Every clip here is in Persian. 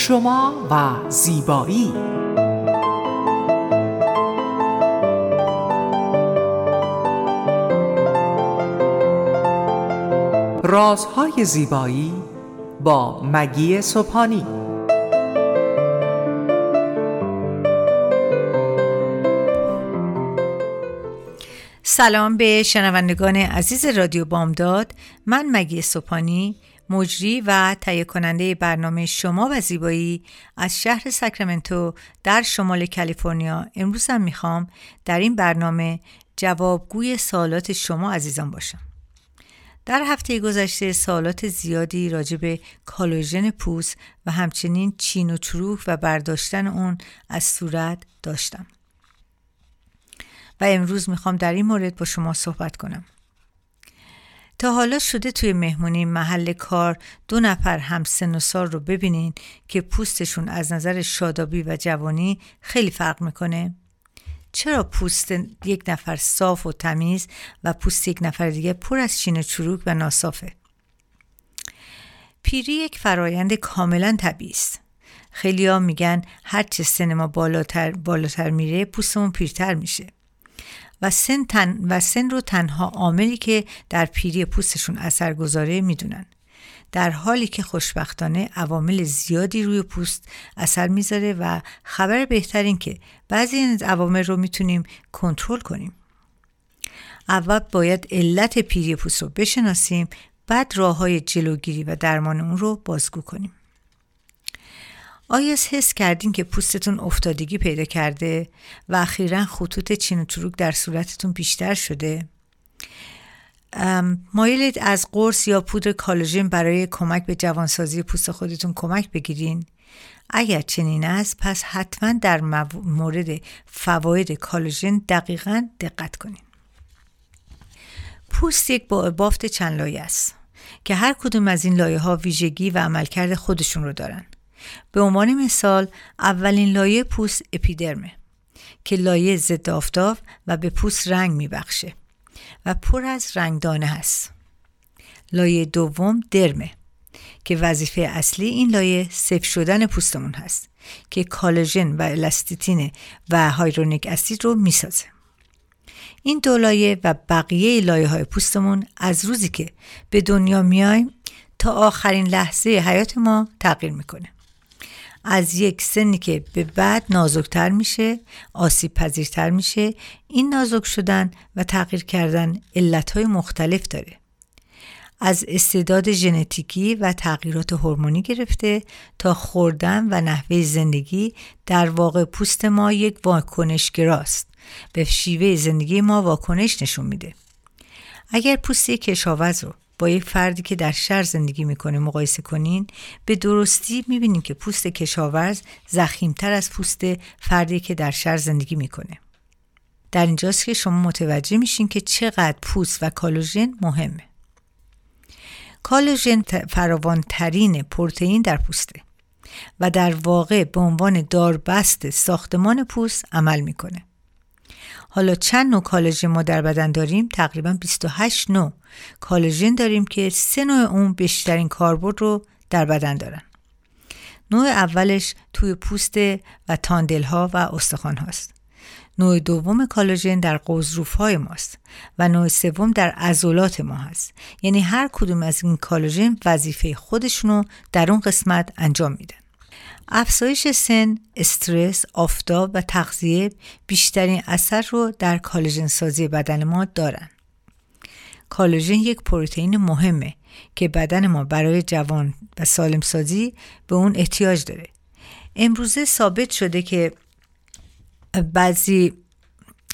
شما و زیبایی. رازهای زیبایی با مگی صبحانی. سلام به شنوندگان عزیز رادیو بامداد. من مگی سپانی مجری و تهیه کننده برنامه شما و زیبایی از شهر ساکرامنتو در شمال کالیفرنیا. امروز هم می‌خوام در این برنامه جوابگوی سوالات شما عزیزان باشم. در هفته گذشته سوالات زیادی راجع به کالوژن پوست و همچنین چین و چروک و برداشتن اون از صورت داشتم. و امروز می‌خوام در این مورد با شما صحبت کنم. تا حالا شده توی مهمونی محل کار دو نفر هم سن و سال رو ببینین که پوستشون از نظر شادابی و جوانی خیلی فرق می‌کنه؟ چرا پوست یک نفر صاف و تمیز و پوست یک نفر دیگه پر از چین و چروک و ناصافه؟ پیری یک فرایند کاملا طبیعی است. خیلی ها میگن هرچه سن ما بالاتر, بالاتر میره پوستمون پیرتر میشه. و سن, تن و سن رو تنها عاملی که در پیری پوستشون اثر گذاره می‌دونن. در حالی که خوشبختانه عوامل زیادی روی پوست اثر می‌ذاره و خبر بهتر که بعضی از عوامل رو می‌تونیم کنترل کنیم. اول باید علت پیری پوست رو بشناسیم بعد راه های جلوگیری و درمان اون رو بازگو کنیم. آیا حس کردین که پوستتون افتادگی پیدا کرده و اخیرا خطوط چین و چروک در صورتتون بیشتر شده؟ مایلید از قرص یا پودر کالوژن برای کمک به جوانسازی پوست خودتون کمک بگیرین؟ اگر چنین است پس حتما در مورد فواید کالوژن دقیقا دقت کنین. پوست یک با بافت چند لایه است که هر کدوم از این لایه ها ویژگی و عملکرد خودشون رو دارن. به عنوان مثال اولین لایه پوست اپیدرمه که لایه ضد آفتاب و به پوست رنگ میبخشه و پر از رنگدانه هست. لایه دوم درمه که وظیفه اصلی این لایه سفت شدن پوستمون هست که کالژن و الاستیتین و هایرونیک اسید رو می‌سازه. این دو لایه و بقیه لایه های پوستمون از روزی که به دنیا میایم تا آخرین لحظه حیات ما تغییر می‌کنه. از یک سنی که به بعد نازکتر میشه آسیب پذیرتر میشه این نازک شدن و تغییر کردن علتهای مختلف داره. از استعداد ژنتیکی و تغییرات هورمونی گرفته تا خوردن و نحوه زندگی در واقع پوست ما یک واکنشگراست. به شیوه زندگی ما واکنش نشون میده. اگر پوست کشاورز رو با یک فردی که در شهر زندگی می‌کنه مقایسه کنین به درستی می‌بینیم که پوست کشاورز زخیمتر از پوست فردی که در شهر زندگی می‌کنه. در اینجاست که شما متوجه میشین که چقدر پوست و کالوژن مهمه. کالوژن فراوانترین پروتئین در پوسته و در واقع به عنوان داربست ساختمان پوست عمل می‌کنه. حالا چند نوع کالژن ما در بدن داریم؟ تقریبا 28 نوع کالژن داریم که سه نوع اون بیشترین کاربرد رو در بدن دارن. نوع اولش توی پوست و تاندل ها و استخوان هاست نوع دوم کالژن در قوزروف های ماست و نوع سوم در عضلات ما هست. یعنی هر کدوم از این کالژن وظیفه خودشونو در اون قسمت انجام میدن. افزایش سن، استرس، آفتاب و تغذیه بیشترین اثر رو در کالژن سازی بدن ما دارن. کالژن یک پروتئین مهمه که بدن ما برای جوان و سالم سازی به اون احتیاج داره. امروزه ثابت شده که بعضی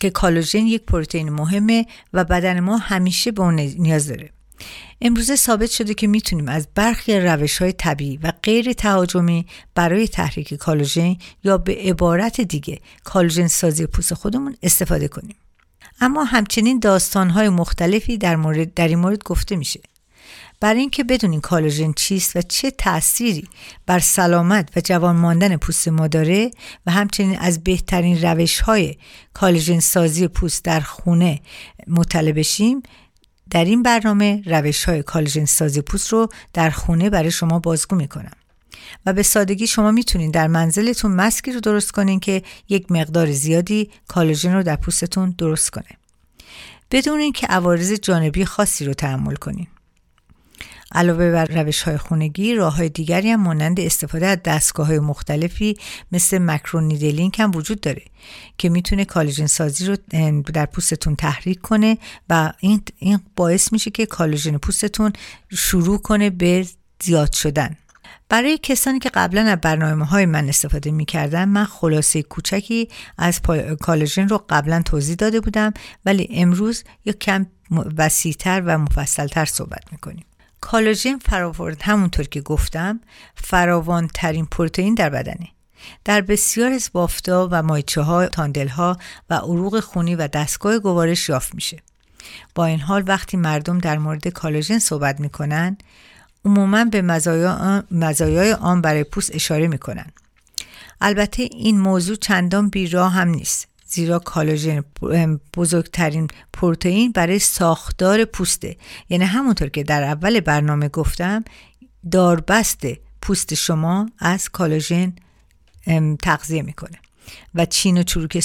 که کالوژن یک پروتئین مهمه و بدن ما همیشه به اون نیاز داره. امروزه ثابت شده که می‌تونیم از برخی روش های طبیعی و غیر تهاجمی برای تحریک کلاژن یا به عبارت دیگه کلاژن سازی پوست خودمون استفاده کنیم. اما همچنین داستان های مختلفی در, مورد در این مورد گفته میشه. برای اینکه بدونین کلاژن چیست و چه تأثیری بر سلامت و جوان ماندن پوست ما داره و همچنین از بهترین روش های کلاژن سازی پوست در خونه مطلع بشیم در این برنامه روش های کلاژن سازی پوست رو در خونه برای شما بازگو می‌کنم. و به سادگی شما می‌تونید در منزلتون مسکی رو درست کنین که یک مقدار زیادی کالژن رو در پوستتون درست کنه. بدون اینکه عوارض جانبی خاصی رو تحمل کنین. علاوه بر روش های خونگی راه های دیگری هم مانند استفاده از دستگاه های مختلفی مثل مکرونیدلینک هم وجود داره که می‌تونه کالژن سازی رو در پوستتون تحریک کنه و این, باعث میشه که کالژن پوستتون شروع کنه به زیاد شدن. برای کسانی که قبلا از برنامه های من استفاده می کردن من خلاصه کوچکی از کالژن رو قبلا توضیح داده بودم ولی امروز یک کم وسیعتر و مفصلتر صحبت می کنیم. کالژن فراورد همونطور که گفتم فراوان ترین پروتئین در بدنه در بسیار از بافتا و مایچه ها، تاندل ها و عروق خونی و دستگاه گوارش یافت میشه. با این حال وقتی مردم در مورد کالژن صحبت می‌کنن عموما به مزایای آن برای پوست اشاره می‌کنن. البته این موضوع چندان بیراه هم نیست. زیرا کالاژن بزرگترین پروتئین برای ساختار پوسته. یعنی همونطور که در اول برنامه گفتم داربست پوست شما از کالاژن تغذیه می‌کنه. و چین و چروک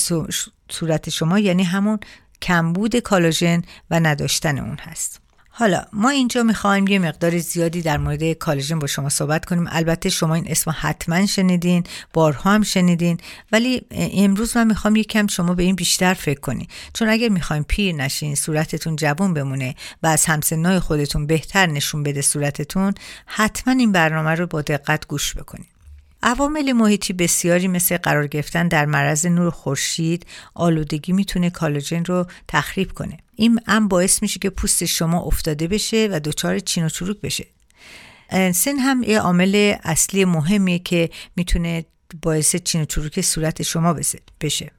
صورت شما یعنی همون کمبود کالاژن و نداشتن اون هست. حالا ما اینجا می‌خوایم یه مقدار زیادی در مورد کالژن با شما صحبت کنیم. البته شما این اسم حتما شنیدین بارها هم شنیدین ولی امروز من می‌خوام یکم شما به این بیشتر فکر کنین چون اگر می‌خوایم پیر نشین صورتتون جوون بمونه و از همسنای خودتون بهتر نشون بده صورتتون حتما این برنامه رو با دقت گوش بکنین. عوامل محیطی بسیاری مثل قرار گرفتن در معرض نور خورشید آلودگی می‌تونه کالوجن رو تخریب کنه. این هم باعث میشه که پوست شما افتاده بشه و دچار چین و چروک بشه. سن هم یه عامل اصلی مهمیه که می‌تونه باعث چین و چروک صورت شما بشه.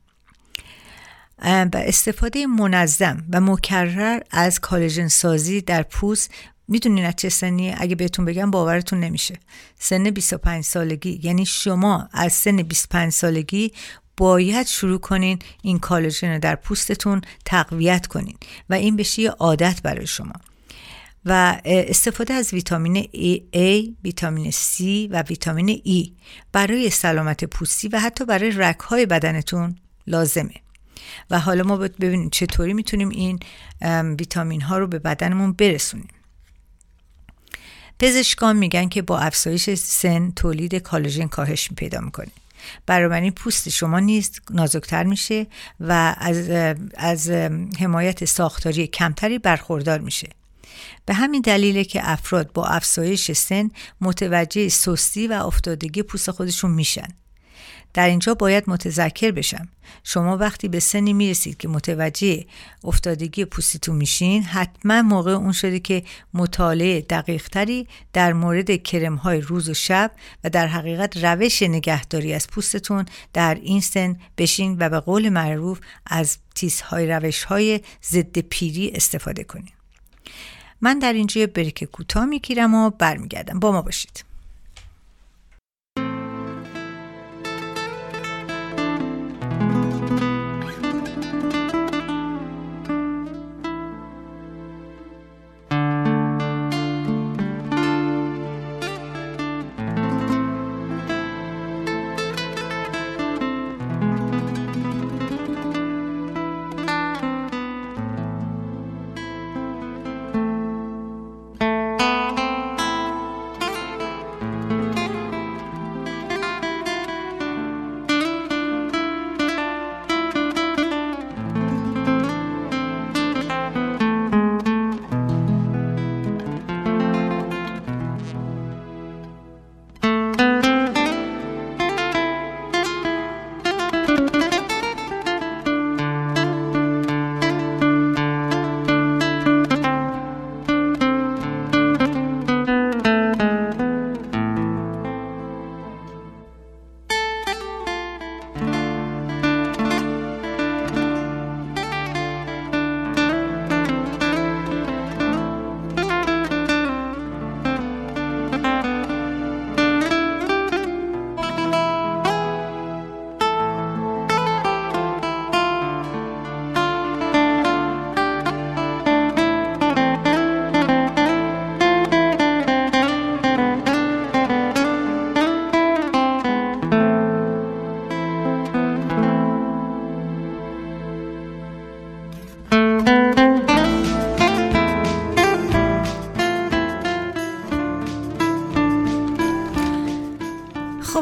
و استفاده منظم و مکرر از کالژن سازی در پوست می‌دونین از چه سنی اگه بهتون بگم باورتون نمیشه. سن 25 سالگی یعنی شما از سن 25 سالگی باید شروع کنین این کالژن رو در پوستتون تقویت کنین و این بشه یه عادت برای شما. و استفاده از ویتامین A, ویتامین C و ویتامین E برای سلامت پوستی و حتی برای رگهای بدنتون لازمه. و حالا ما ببینیم چطوری می‌تونیم این ویتامین ها رو به بدنمون برسونیم. پزشکان میگن که با افزایش سن تولید کالژن کاهش پیدا می‌کنه. بنابراین پوست شما نیست نازکتر میشه و از, از حمایت ساختاری کمتری برخوردار میشه. به همین دلیله که افراد با افزایش سن متوجه سستی و افتادگی پوست خودشون میشن. در اینجا باید متذکر بشم. شما وقتی به سنی می‌رسید که متوجه افتادگی پوستیتون میشین حتما موقع اون شده که مطالعه دقیقتری در مورد کرم های روز و شب و در حقیقت روش نگهداری از پوستتون در این سن بشین و به قول معروف از تیزهای روش های ضد پیری استفاده کنید من در اینجا بریک کوتاه می‌گیرم و برمیگردم. با ما باشید.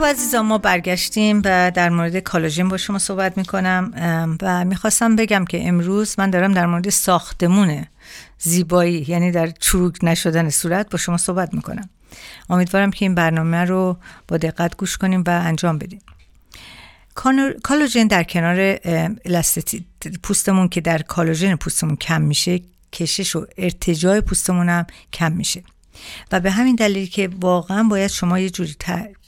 خب عزیزان ما برگشتیم و در مورد کالاژن با شما صحبت می‌کنم و می‌خواستم بگم که امروز من دارم در مورد ساختمون زیبایی یعنی در چروک نشدن صورت با شما صحبت می‌کنم. امیدوارم که این برنامه رو با دقت گوش کنیم و انجام بدیم. کالوژن در کنار پوستمون که در کالوژن پوستمون کم میشه کشش و ارتجاع پوستمون هم کم میشه. و به همین دلیل که واقعا باید شما یه جوری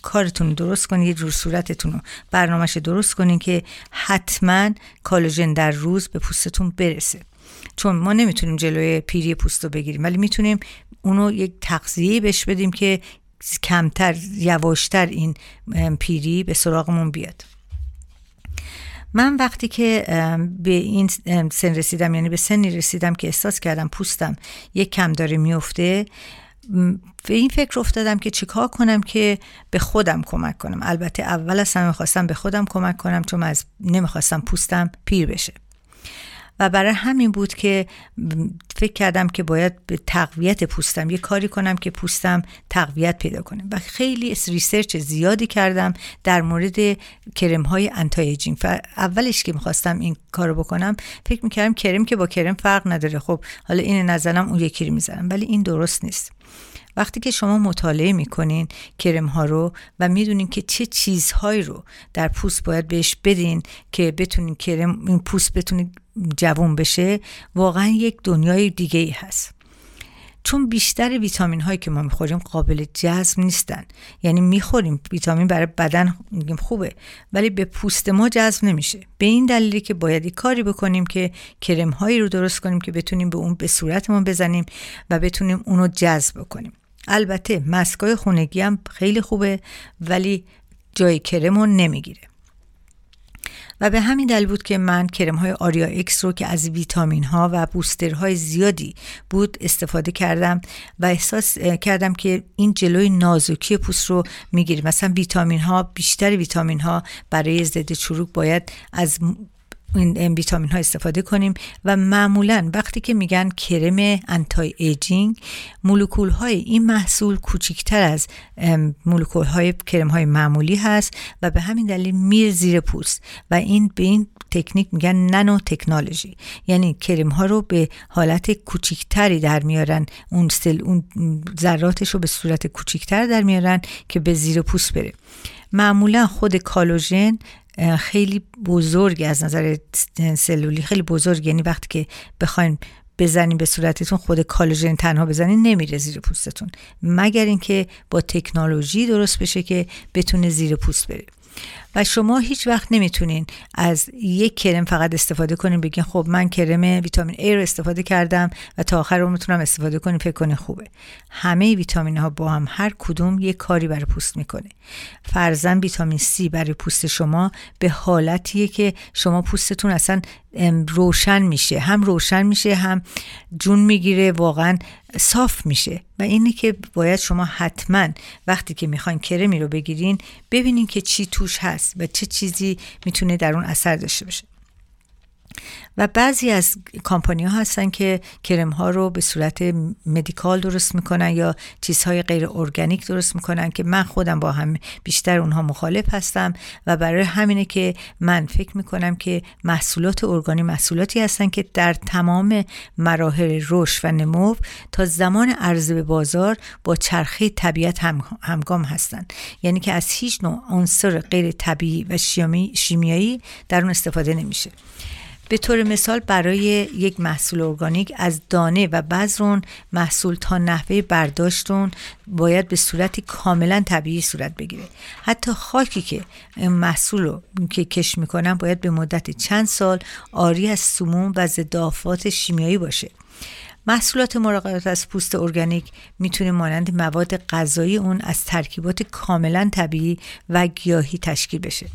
کارتون رو درست کنید یه جور صورتتون رو برنامهش درست کنید که حتما کالوژن در روز به پوستتون برسه. چون ما نمی‌تونیم جلوی پیری پوست رو بگیریم ولی می‌تونیم اونو یک تغذیه بهش بدیم که کمتر یواشتر این پیری به سراغمون بیاد. من وقتی که به این سن رسیدم یعنی به سنی رسیدم که احساس کردم پوستم یک کم داره میفته به این فکر افتادم که چیکار کنم که به خودم کمک کنم. البته اول از همه خواستم به خودم کمک کنم چون از نمی‌خواستم پوستم پیر بشه. و برای همین بود که فکر کردم که باید به تقویت پوستم یه کاری کنم که پوستم تقویت پیدا کنه. و خیلی research زیادی کردم در مورد کرم های و اولش که می‌خواستم این کارو بکنم فکر می‌کردم کرم که با کرم فرق نداره. خب حالا این نظرم اون یکی رو می‌زنم. ولی این درست نیست. وقتی که شما مطالعه می‌کنین کرم ها رو و می‌دونین که چه چیزهایی رو در پوست باید بهش بدین که بتونین کرم این پوست بتونید جوون بشه واقعا یک دنیای دیگه ای هست. چون بیشتر ویتامین هایی که ما می‌خوریم قابل جذب نیستن. یعنی می‌خوریم ویتامین برای بدن میگیم خوبه ولی به پوست ما جذب نمیشه. به این دلیلی که باید کاری بکنیم که کرم هایی رو درست کنیم که بتونیم به اون به صورتمون بزنیم و بتونیم اونو جذب کنیم البته مسکای خونگی هم خیلی خوبه ولی جای کرمون نمی‌گیره. و به همین دلیل بود که من کرم های آریا اکس رو که از ویتامین ها و های زیادی بود استفاده کردم و احساس کردم که این جلوی نازکی پوست رو می‌گیره مثلا ویتامین ها بیشتر ویتامین ها برای ضد چروک باید از این ویتامین ها استفاده کنیم و معمولا وقتی که میگن کرم anti-aging مولکول های این محصول کوچکتر از مولکول های کرم های معمولی هست و به همین دلیل میره زیر پوست و این به این تکنیک میگن نانو تکنولوژی یعنی کرم ها رو به حالت کوچیکتری در میارن اون سل اون ذراتش رو به صورت کوچیکتر در میارن که به زیر پوست بره. معمولا خود کالوژن خیلی بزرگ از نظر سلولی خیلی بزرگ یعنی وقتی که بخواین بزنین به صورتتون خود کالوژن تنها بزنین نمیره زیر پوستتون. مگر اینکه با تکنولوژی درست بشه که بتونه زیر پوست بره. و شما هیچ وقت نمی‌تونین از یک کرم فقط استفاده کنین بگین خب من کرم ویتامین A رو استفاده کردم و تا آخر رو می‌تونم استفاده کنیم فکر کنین خوبه. همه ویتامین ها با هم هر کدوم یک کاری برای پوست می‌کنه. فرزن ویتامین C برای پوست شما به حالتیه که شما پوستتون اصلا روشن میشه. هم روشن میشه هم جون می‌گیره واقعا صاف میشه. و اینه که باید شما حتما وقتی که می‌خواین کرمی رو بگیرین ببینین که چی توش هست و چه چیزی می‌تونه در اون اثر داشته باشه. و بعضی از کامپانی ها هستن که کرم ها رو به صورت مدیکال درست می‌کنن یا چیزهای غیر ارگانیک درست می‌کنن که من خودم با هم بیشتر اونها مخالف هستم و برای همینه که من فکر می‌کنم که محصولات ارگانی محصولاتی هستن که در تمام مراحل رشد و نمو تا زمان عرضه به بازار با چرخه طبیعت هم همگام هستند یعنی که از هیچ نوع عنصر غیر طبیعی و شیمیایی در اون استفاده نمیشه. به طور مثال برای یک محصول ارگانیک از دانه و بذر محصول تا نحوه برداشتون باید به صورتی کاملا طبیعی صورت بگیره. حتی خاکی که محصول رو که کش می‌کنن باید به مدت چند سال آری از سموم و ضد شیمیایی باشه. محصولات مراقبت از پوست ارگانیک می‌تونه مانند مواد غذایی اون از ترکیبات کاملا طبیعی و گیاهی تشکیل بشه.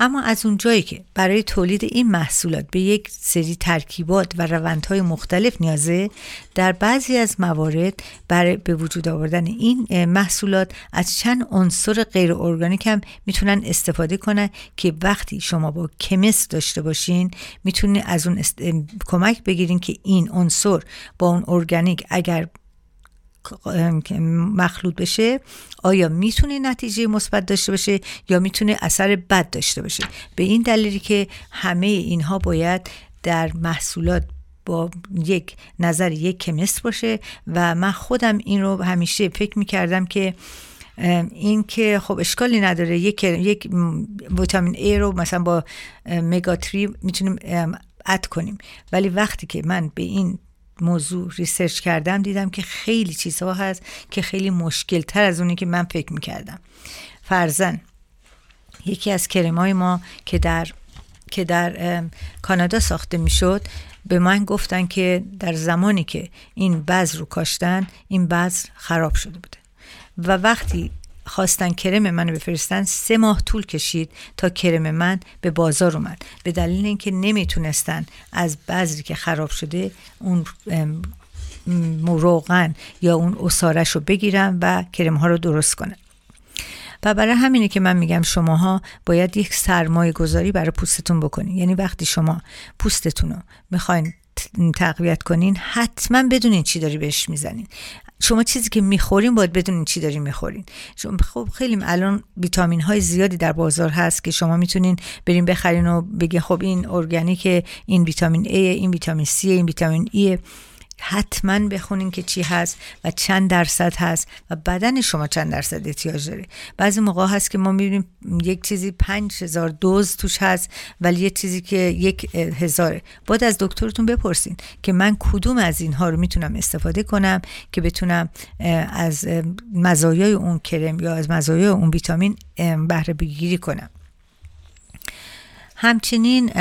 اما از اونجایی که برای تولید این محصولات به یک سری ترکیبات و روندهای مختلف نیازه در بعضی از موارد برای به وجود آوردن این محصولات از چند عنصر غیر ارگانیک هم می‌تونن استفاده کنن که وقتی شما با کمیست داشته باشین می‌تونین از اون کمک بگیرین که این عنصر با اون ارگانیک اگر مخلوط بشه آیا می‌تونه نتیجه مثبت داشته باشه یا می‌تونه اثر بد داشته باشه؟ به این دلیلی که همه اینها باید در محصولات با یک نظر یک کمیست باشه و من خودم این رو همیشه فکر می‌کردم که این که خب اشکالی نداره یک یک ویتامین A رو مثلا با مگاتری می‌تونیم اد کنیم. ولی وقتی که من به این موضوع ریسرچ کردم دیدم که خیلی چیزها هست که خیلی مشکل تر از اونی که من فکر می‌کردم. فرزن یکی از کرمای ما که در که در کانادا ساخته می‌شد به من گفتن که در زمانی که این بذر رو کاشتن این بذر خراب شده بوده. و وقتی خواستن کرم منو بفرستن سه ماه طول کشید تا کرم من به بازار اومد. به دلیل اینکه نمی‌تونستن از بذری که خراب شده اون مروغن یا اون اصارش رو بگیرن و کرم ها رو درست کنن. و برای همینه که من میگم شماها باید یک سرمایه گذاری برای پوستتون بکنین. یعنی وقتی شما پوستتون رو می‌خواین تقویت کنین حتما بدونین چی داری بهش می‌زنین. شما چیزی که می‌خورین باید بدونین چی دارین می‌خورین. خب خیلی الان ویتامین های زیادی در بازار هست که شما می‌تونین برین بخرین و بگین خب این ارگانیک این ویتامین A این ویتامین C این ویتامین E حتما بخونین که چی هست و چند درصد هست و بدن شما چند درصد احتیاج داره. بعضی موقع هست که ما می‌بینیم یک چیزی پنج هزار دوز توش هست ولی یه چیزی که یک هزاره. باید از دکترتون بپرسین که من کدوم از اینها رو می‌تونم استفاده کنم که بتونم از مزایای اون کرم یا از مزایای اون ویتامین بهره بگیری کنم. همچنین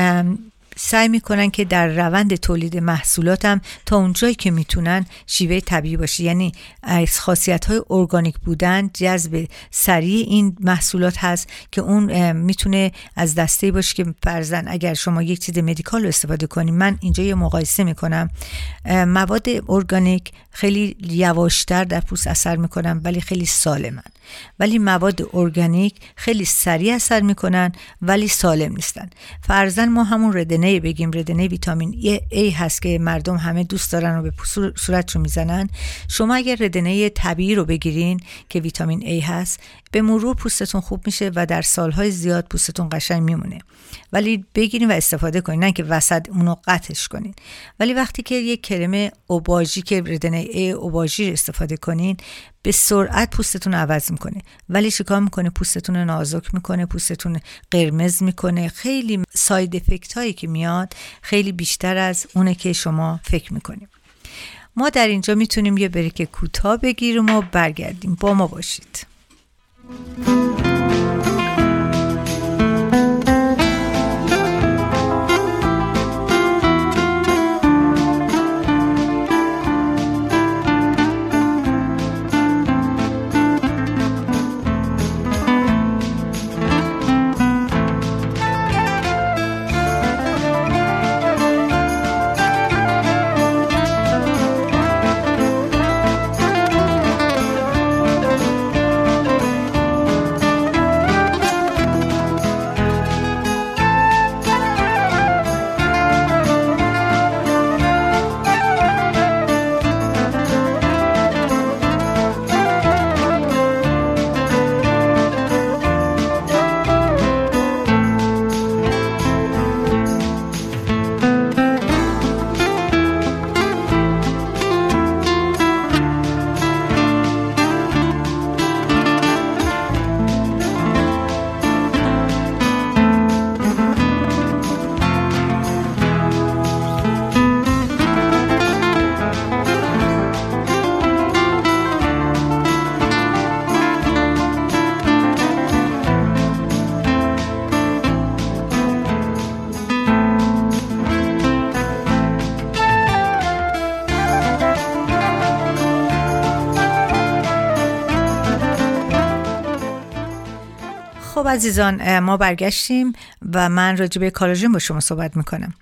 سعی می‌کنن که در روند تولید محصولاتم تا اونجایی که می‌تونن شیوه طبیعی باشه. یعنی از خاصیت های ارگانیک بودن جذب سریع این محصولات هست که اون می‌تونه از دسته باشه که فرزن اگر شما یک چیز مدیکال رو استفاده کنیم من اینجا یه مقایسه می‌کنم. مواد ارگانیک خیلی یواشتر در پوست اثر می‌کنن ولی خیلی سالمن ولی مواد ارگانیک خیلی سریع اثر می‌کنن ولی سالم نیستن. فرزن ما همون ردنه بگیم ردنه ویتامین. A هست که مردم همه دوست دارن و به صورتشون می‌زنن. شما اگر ردنه طبیعی رو بگیرین که ویتامین A هست. به مرور پوستتون خوب میشه و در سالهای زیاد پوستتون قشنگ میمونه. ولی بگیرین و استفاده کنین نه که وسط اونو قطعش کنین. ولی وقتی که یک کرم اوباژی که ردنه ای اوباژی استفاده کنین به سرعت پوستتون عوض می‌کنه. ولی چیکار می‌کنه؟ پوستتون نازک می‌کنه پوستتون قرمز می‌کنه. خیلی ساید افکت هایی که میاد خیلی بیشتر از اونه که شما فکر می‌کنیم ما در اینجا می‌تونیم یه بریک کوتاه بگیریم و برگردیم. با ما باشید. خب عزیزان ما برگشتیم و من راجع به کالاژن با شما صحبت می‌کنم.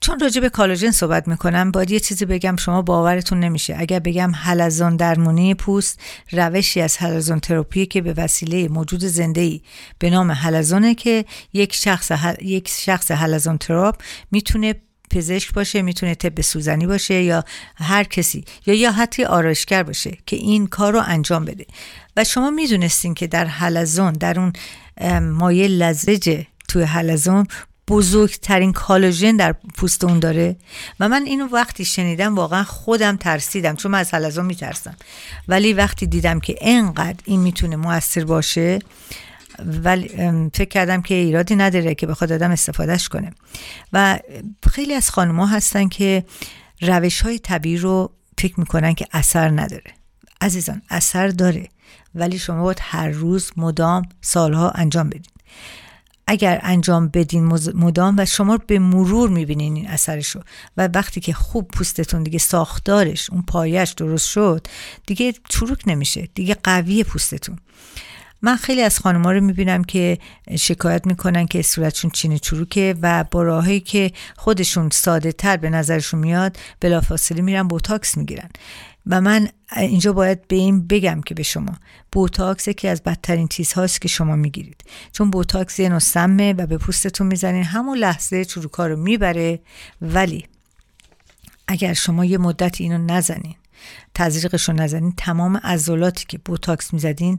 چون راجع کالاژن صحبت می‌کنم باید یه چیزی بگم شما باورتون نمیشه. اگر بگم حلزون درمانی پوست روشی از حلزون تراپی که به وسیله موجود زنده ای به نام حلزونه که یک شخص یک شخص حلزون تراپ می‌تونه پزشک باشه می‌تونه طب سوزنی باشه یا هر کسی یا یا حتی آرایشگر باشه که این کار رو انجام بده. و شما می‌دونستین که در حلزون در اون مایع لزج توی حلزون بزرگترین کالوژن در پوست اون داره. و من اینو وقتی شنیدم واقعا خودم ترسیدم چون من از حلزون میترسم. ولی وقتی دیدم که انقدر این می‌تونه موثر باشه ولی فکر کردم که ایرادی نداره که بخواد آدم استفادهش کنه. و خیلی از خانمها هستن که روش های طبیعی رو فکر می‌کنن که اثر نداره. عزیزان اثر داره. ولی شما باید هر روز مدام سالها انجام بدین. اگر انجام بدین مدام و شما به مرور می‌بینین این اثرش رو و وقتی که خوب پوستتون دیگه ساختارش اون پایش درست شد دیگه چروک نمیشه دیگه قوی پوستتون. من خیلی از خانم‌ها رو می‌بینم که شکایت می‌کنن که صورتشون چینه چروکه و با راهی که خودشون ساده تر به نظرشون میاد بلافاصله میرن بوتاکس می‌گیرن. و من اینجا باید به این بگم که به شما بوتاکس یکی از بدترین چیزهاست که شما می‌گیرید. چون بوتاکس یه نوع سمه و به پوستتون می‌زنین همون لحظه چروکا رو می‌بره. ولی اگر شما یه مدت اینو نزنین تزریقش رو نزنین تمام عضلاتی که بوتاکس می‌زدین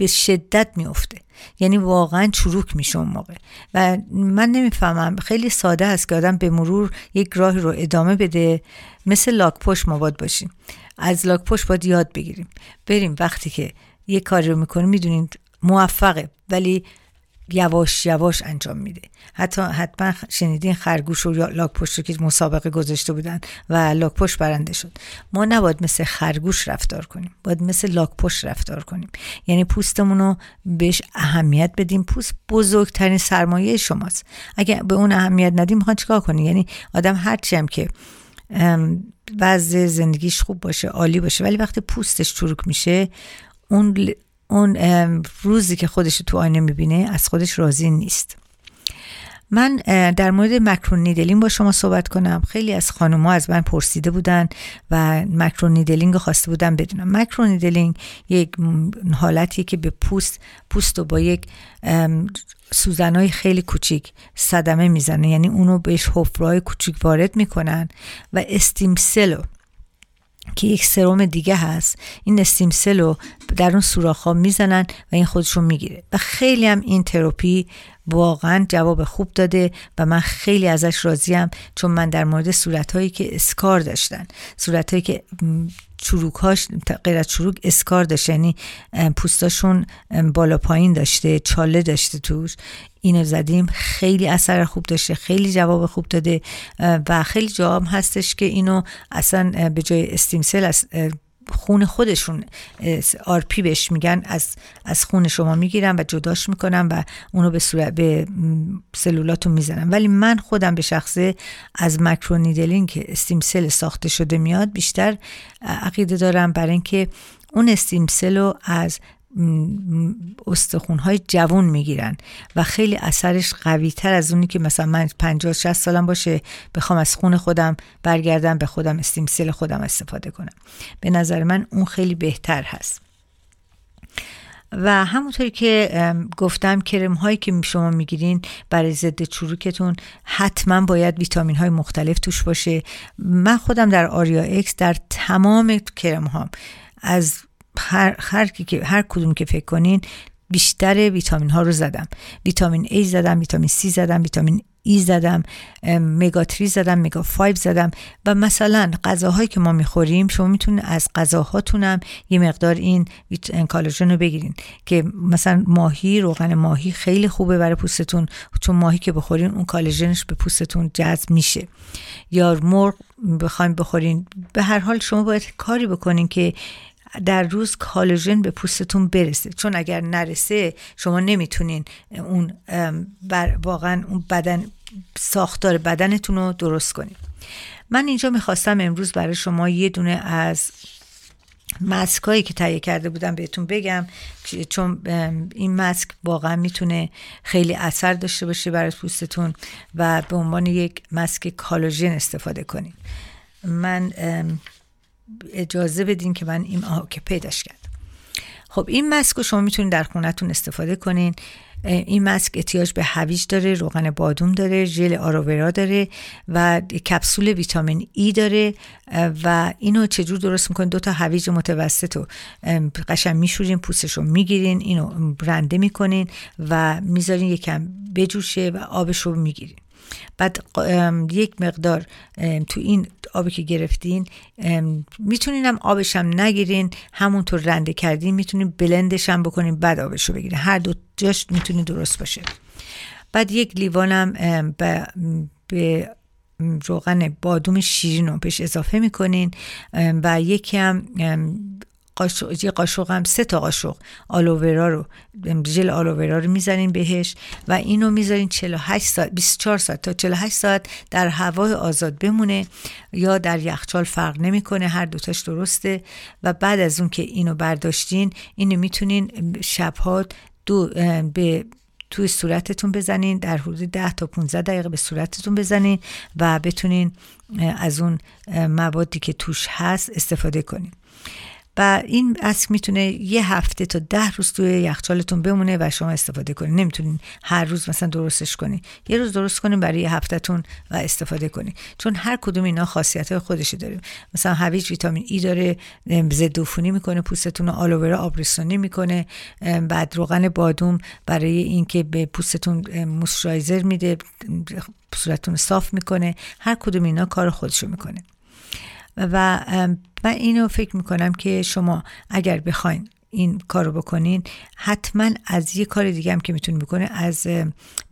به شدت میفته یعنی واقعا چروک میشه اون موقع. و من نمی‌فهمم خیلی ساده است که آدم به مرور یک راهی رو ادامه بده. مثل لاک پشت ما باشیم. از لاک پشت باید یاد بگیریم. بریم وقتی که یه کاری رو می‌کنیم می‌دونین موفقه. ولی یواش یواش انجام میده. حتی حتما شنیدین خرگوش و لاک پشت رو که مسابقه گذاشته بودن و لاک پشت برنده شد. ما نباید مثل خرگوش رفتار کنیم باید مثل لاک پشت رفتار کنیم. یعنی پوستمون رو بهش اهمیت بدیم. پوست بزرگترین سرمایه شماست. اگه به اون اهمیت ندیم می‌خوان چیکار کنیم؟ یعنی آدم هرچی هم که وضع زندگیش خوب باشه عالی باشه ولی وقتی پوستش چروک میشه اون اون روزی که خودش تو آینه می‌بینه از خودش راضی نیست. من در مورد مکرون با شما صحبت کنم. خیلی از خانوما از من پرسیده بودن و مکرون نیدلینگ خواسته بودن بدونم. مکرون نیدلینگ یک حالتیه که به پوست پوست رو با یک سوزنهای خیلی کوچیک صدمه می‌زنه. یعنی اونو بهش حفرهای کوچیک وارد می‌کنن و stem cell و که یک سروم دیگه هست. این stem cell رو در اون سوراخ ها می‌زنن و این خودش رو می‌گیره. و خیلی هم این تراپی واقعا جواب خوب داده و من خیلی ازش راضیم چون من در مورد صورت هایی که scar داشتن صورت هایی که چروکاش غیر از چروک scar داشته یعنی پوستاشون بالا پایین داشته چاله داشته توش. اینو زدیم. خیلی اثر خوب داشته خیلی جواب خوب داده. و خیلی جواب هستش که اینو اصلا به جای stem cell خون خودشون PRP بهش میگن از از خون شما می‌گیرن و جداش می‌کنن و اونو به صورت به سلولاتون می‌زنن. ولی من خودم به شخصه از مکرونیدلین که استیمسل ساخته شده میاد بیشتر عقیده دارم برای اینکه اون استیمسل رو از استخونهای جوون می‌گیرن و خیلی اثرش قوی تر از اونی که مثلا من 50 60 سالم باشه بخوام از خون خودم برگردم به خودم استیمسل خودم استفاده کنم. به نظر من اون خیلی بهتر هست. و همونطوری که گفتم کرم هایی که شما می‌گیرین برای ضد چروکتون حتما باید ویتامین های مختلف توش باشه. من خودم در آریا اکس در تمام کرم هام از هر, هر, هر کدوم که فکر کنین بیشتر ویتامین ها رو زدم. ویتامین A زدم ویتامین C زدم ویتامین ای e زدم مگا 3 زدم مگا 5 زدم. و مثلا غذاهایی که ما می‌خوریم شما می‌تونید از غذاهاتونم یه مقدار این کالاژن رو بگیرین. که مثلا ماهی روغن ماهی خیلی خوبه برای پوستتون. چون ماهی که بخورین اون کالژنش به پوستتون جذب میشه. یا مرغ بخوایم بخورین. به هر حال شما باید کاری بکنین که در روز کالژن به پوستتون برسه. چون اگر نرسه شما نمی‌تونین اون واقعا اون بدن ساختار بدنتون رو درست کنید من اینجا می‌خواستم امروز برای شما یه دونه از مسک هایی که تهیه کرده بودم بهتون بگم چون این مسک واقعا می‌تونه خیلی اثر داشته باشه برای پوستتون و به عنوان یک مسک کالوژن استفاده کنید من اجازه بدین که من این آها که پیداش کردم. خب این مسک رو شما می‌تونید در خونتون استفاده کنین. این ماسک احتیاج به هویج داره روغن بادوم داره ژل آروورا داره و کپسول ویتامین ای داره. و اینو چجور درست می‌کنین دو تا هویج متوسط رو قشنگ میشورین پوستش رو می‌گیرین اینو رنده می‌کنین و می‌ذارین یکم بجوشه و آبش رو می‌گیرین. بعد یک مقدار تو این آبی که گرفتین می‌تونین هم آبش هم نگیرین همونطور رنده کردین می‌تونین بلندش هم بکنین بعد آبش رو بگیرین. هر دو جاش می‌تونین درست باشه. بعد یک لیوانم به, به روغن بادوم شیرین رو بهش اضافه می‌کنین. و یکی هم قاشق یه قاشق هم سه تا قاشق آلوورا رو ژل آلوورا رو می‌زنین بهش و اینو می‌ذارین 48 ساعت 24 ساعت تا 48 ساعت در هوای آزاد بمونه یا در یخچال فرق نمی‌کنه هر دوتاش درسته و بعد از اون که اینو برداشتین اینو می‌تونین شبها دو به توی صورتتون بزنین در حدود 10 تا 15 دقیقه به صورتتون بزنین و بتونین از اون موادی که توش هست استفاده کنین. این اسک می‌تونه یه هفته تا ده روز توی یخچالتون بمونه و شما استفاده کنید نمی‌تونین هر روز مثلا درستش کنید یه روز درست کنین برای یه هفتهتون و استفاده کنید چون هر کدوم اینا خاصیت های خودشی داره. مثلا هویج ویتامین ای داره ضد عفونی می‌کنه پوستتون رو آلوورا آبرسونی می‌کنه. بعد روغن بادوم برای اینکه به پوستتون موسچرایزر میده صورتتون صاف می‌کنه. هر کدوم اینا کار خودشو می‌کنه. و من اینو فکر می‌کنم که شما اگر بخواین این کار رو بکنین. حتما از یه کار دیگه هم که می‌تونین بکنین از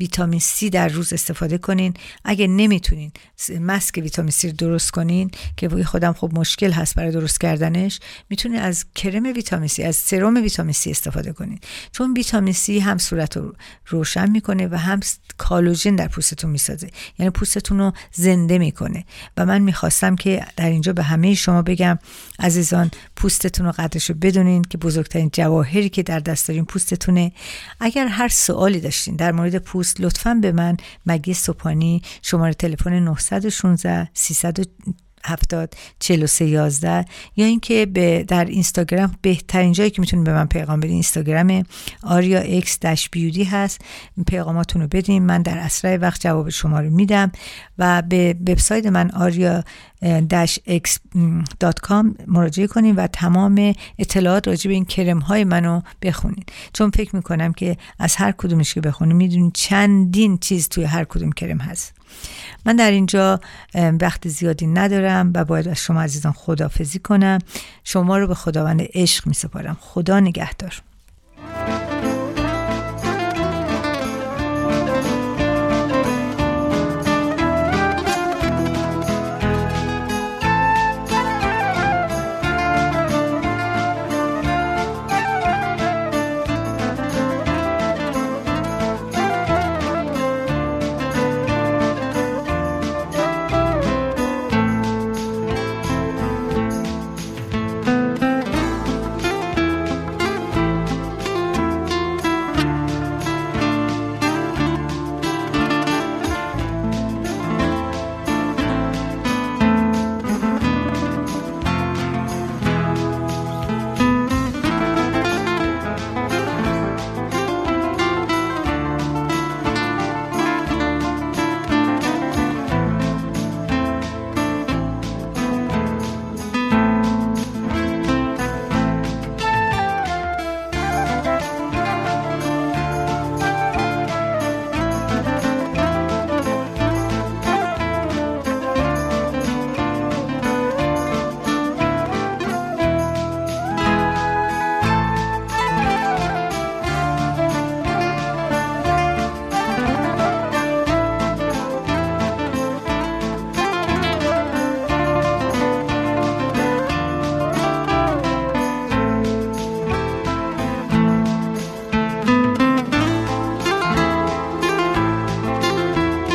ویتامین سی در روز استفاده کنین. اگه نمی‌تونین ماسک ویتامین رو درست کنین که خودم خب مشکل هست برای درست کردنش می‌تونین از کرم ویتامین سی از سرم ویتامین سی استفاده کنین. چون ویتامین سی هم صورت رو روشن می‌کنه و هم کالوژن در پوستتون می‌سازه. یعنی پوستتون رو زنده می‌کنه. و من می‌خواستم که در اینجا به همه شما بگم عزیزان پوستتون رو قدرش رو بدونین که بزرگترین جواهری که در دست دارین پوستتونه. اگر هر سوالی داشتین در مورد پوست لطفا به من مگی سوپانی شماره تلفن 916 300 هفتاد سه یازده یا اینکه به در اینستاگرام بهترین جایی که می‌تونید به من پیغام بدین اینستاگرام آریا اکس داش بیودی هست. پیغاماتون رو بدین. من در اسرع وقت جواب شما رو میدم و به وبسایت من آریا x.com مراجعه کنین و تمام اطلاعات راجع به این کرم های منو بخونین. چون فکر می‌کنم که از هر کدومش که بخونین می‌دونین چندین چیز توی هر کدوم کرم هست. من در اینجا وقت زیادی ندارم و باید از شما عزیزان خدافزی کنم. شما رو به خداوند عشق می سپارم خدا نگهدار.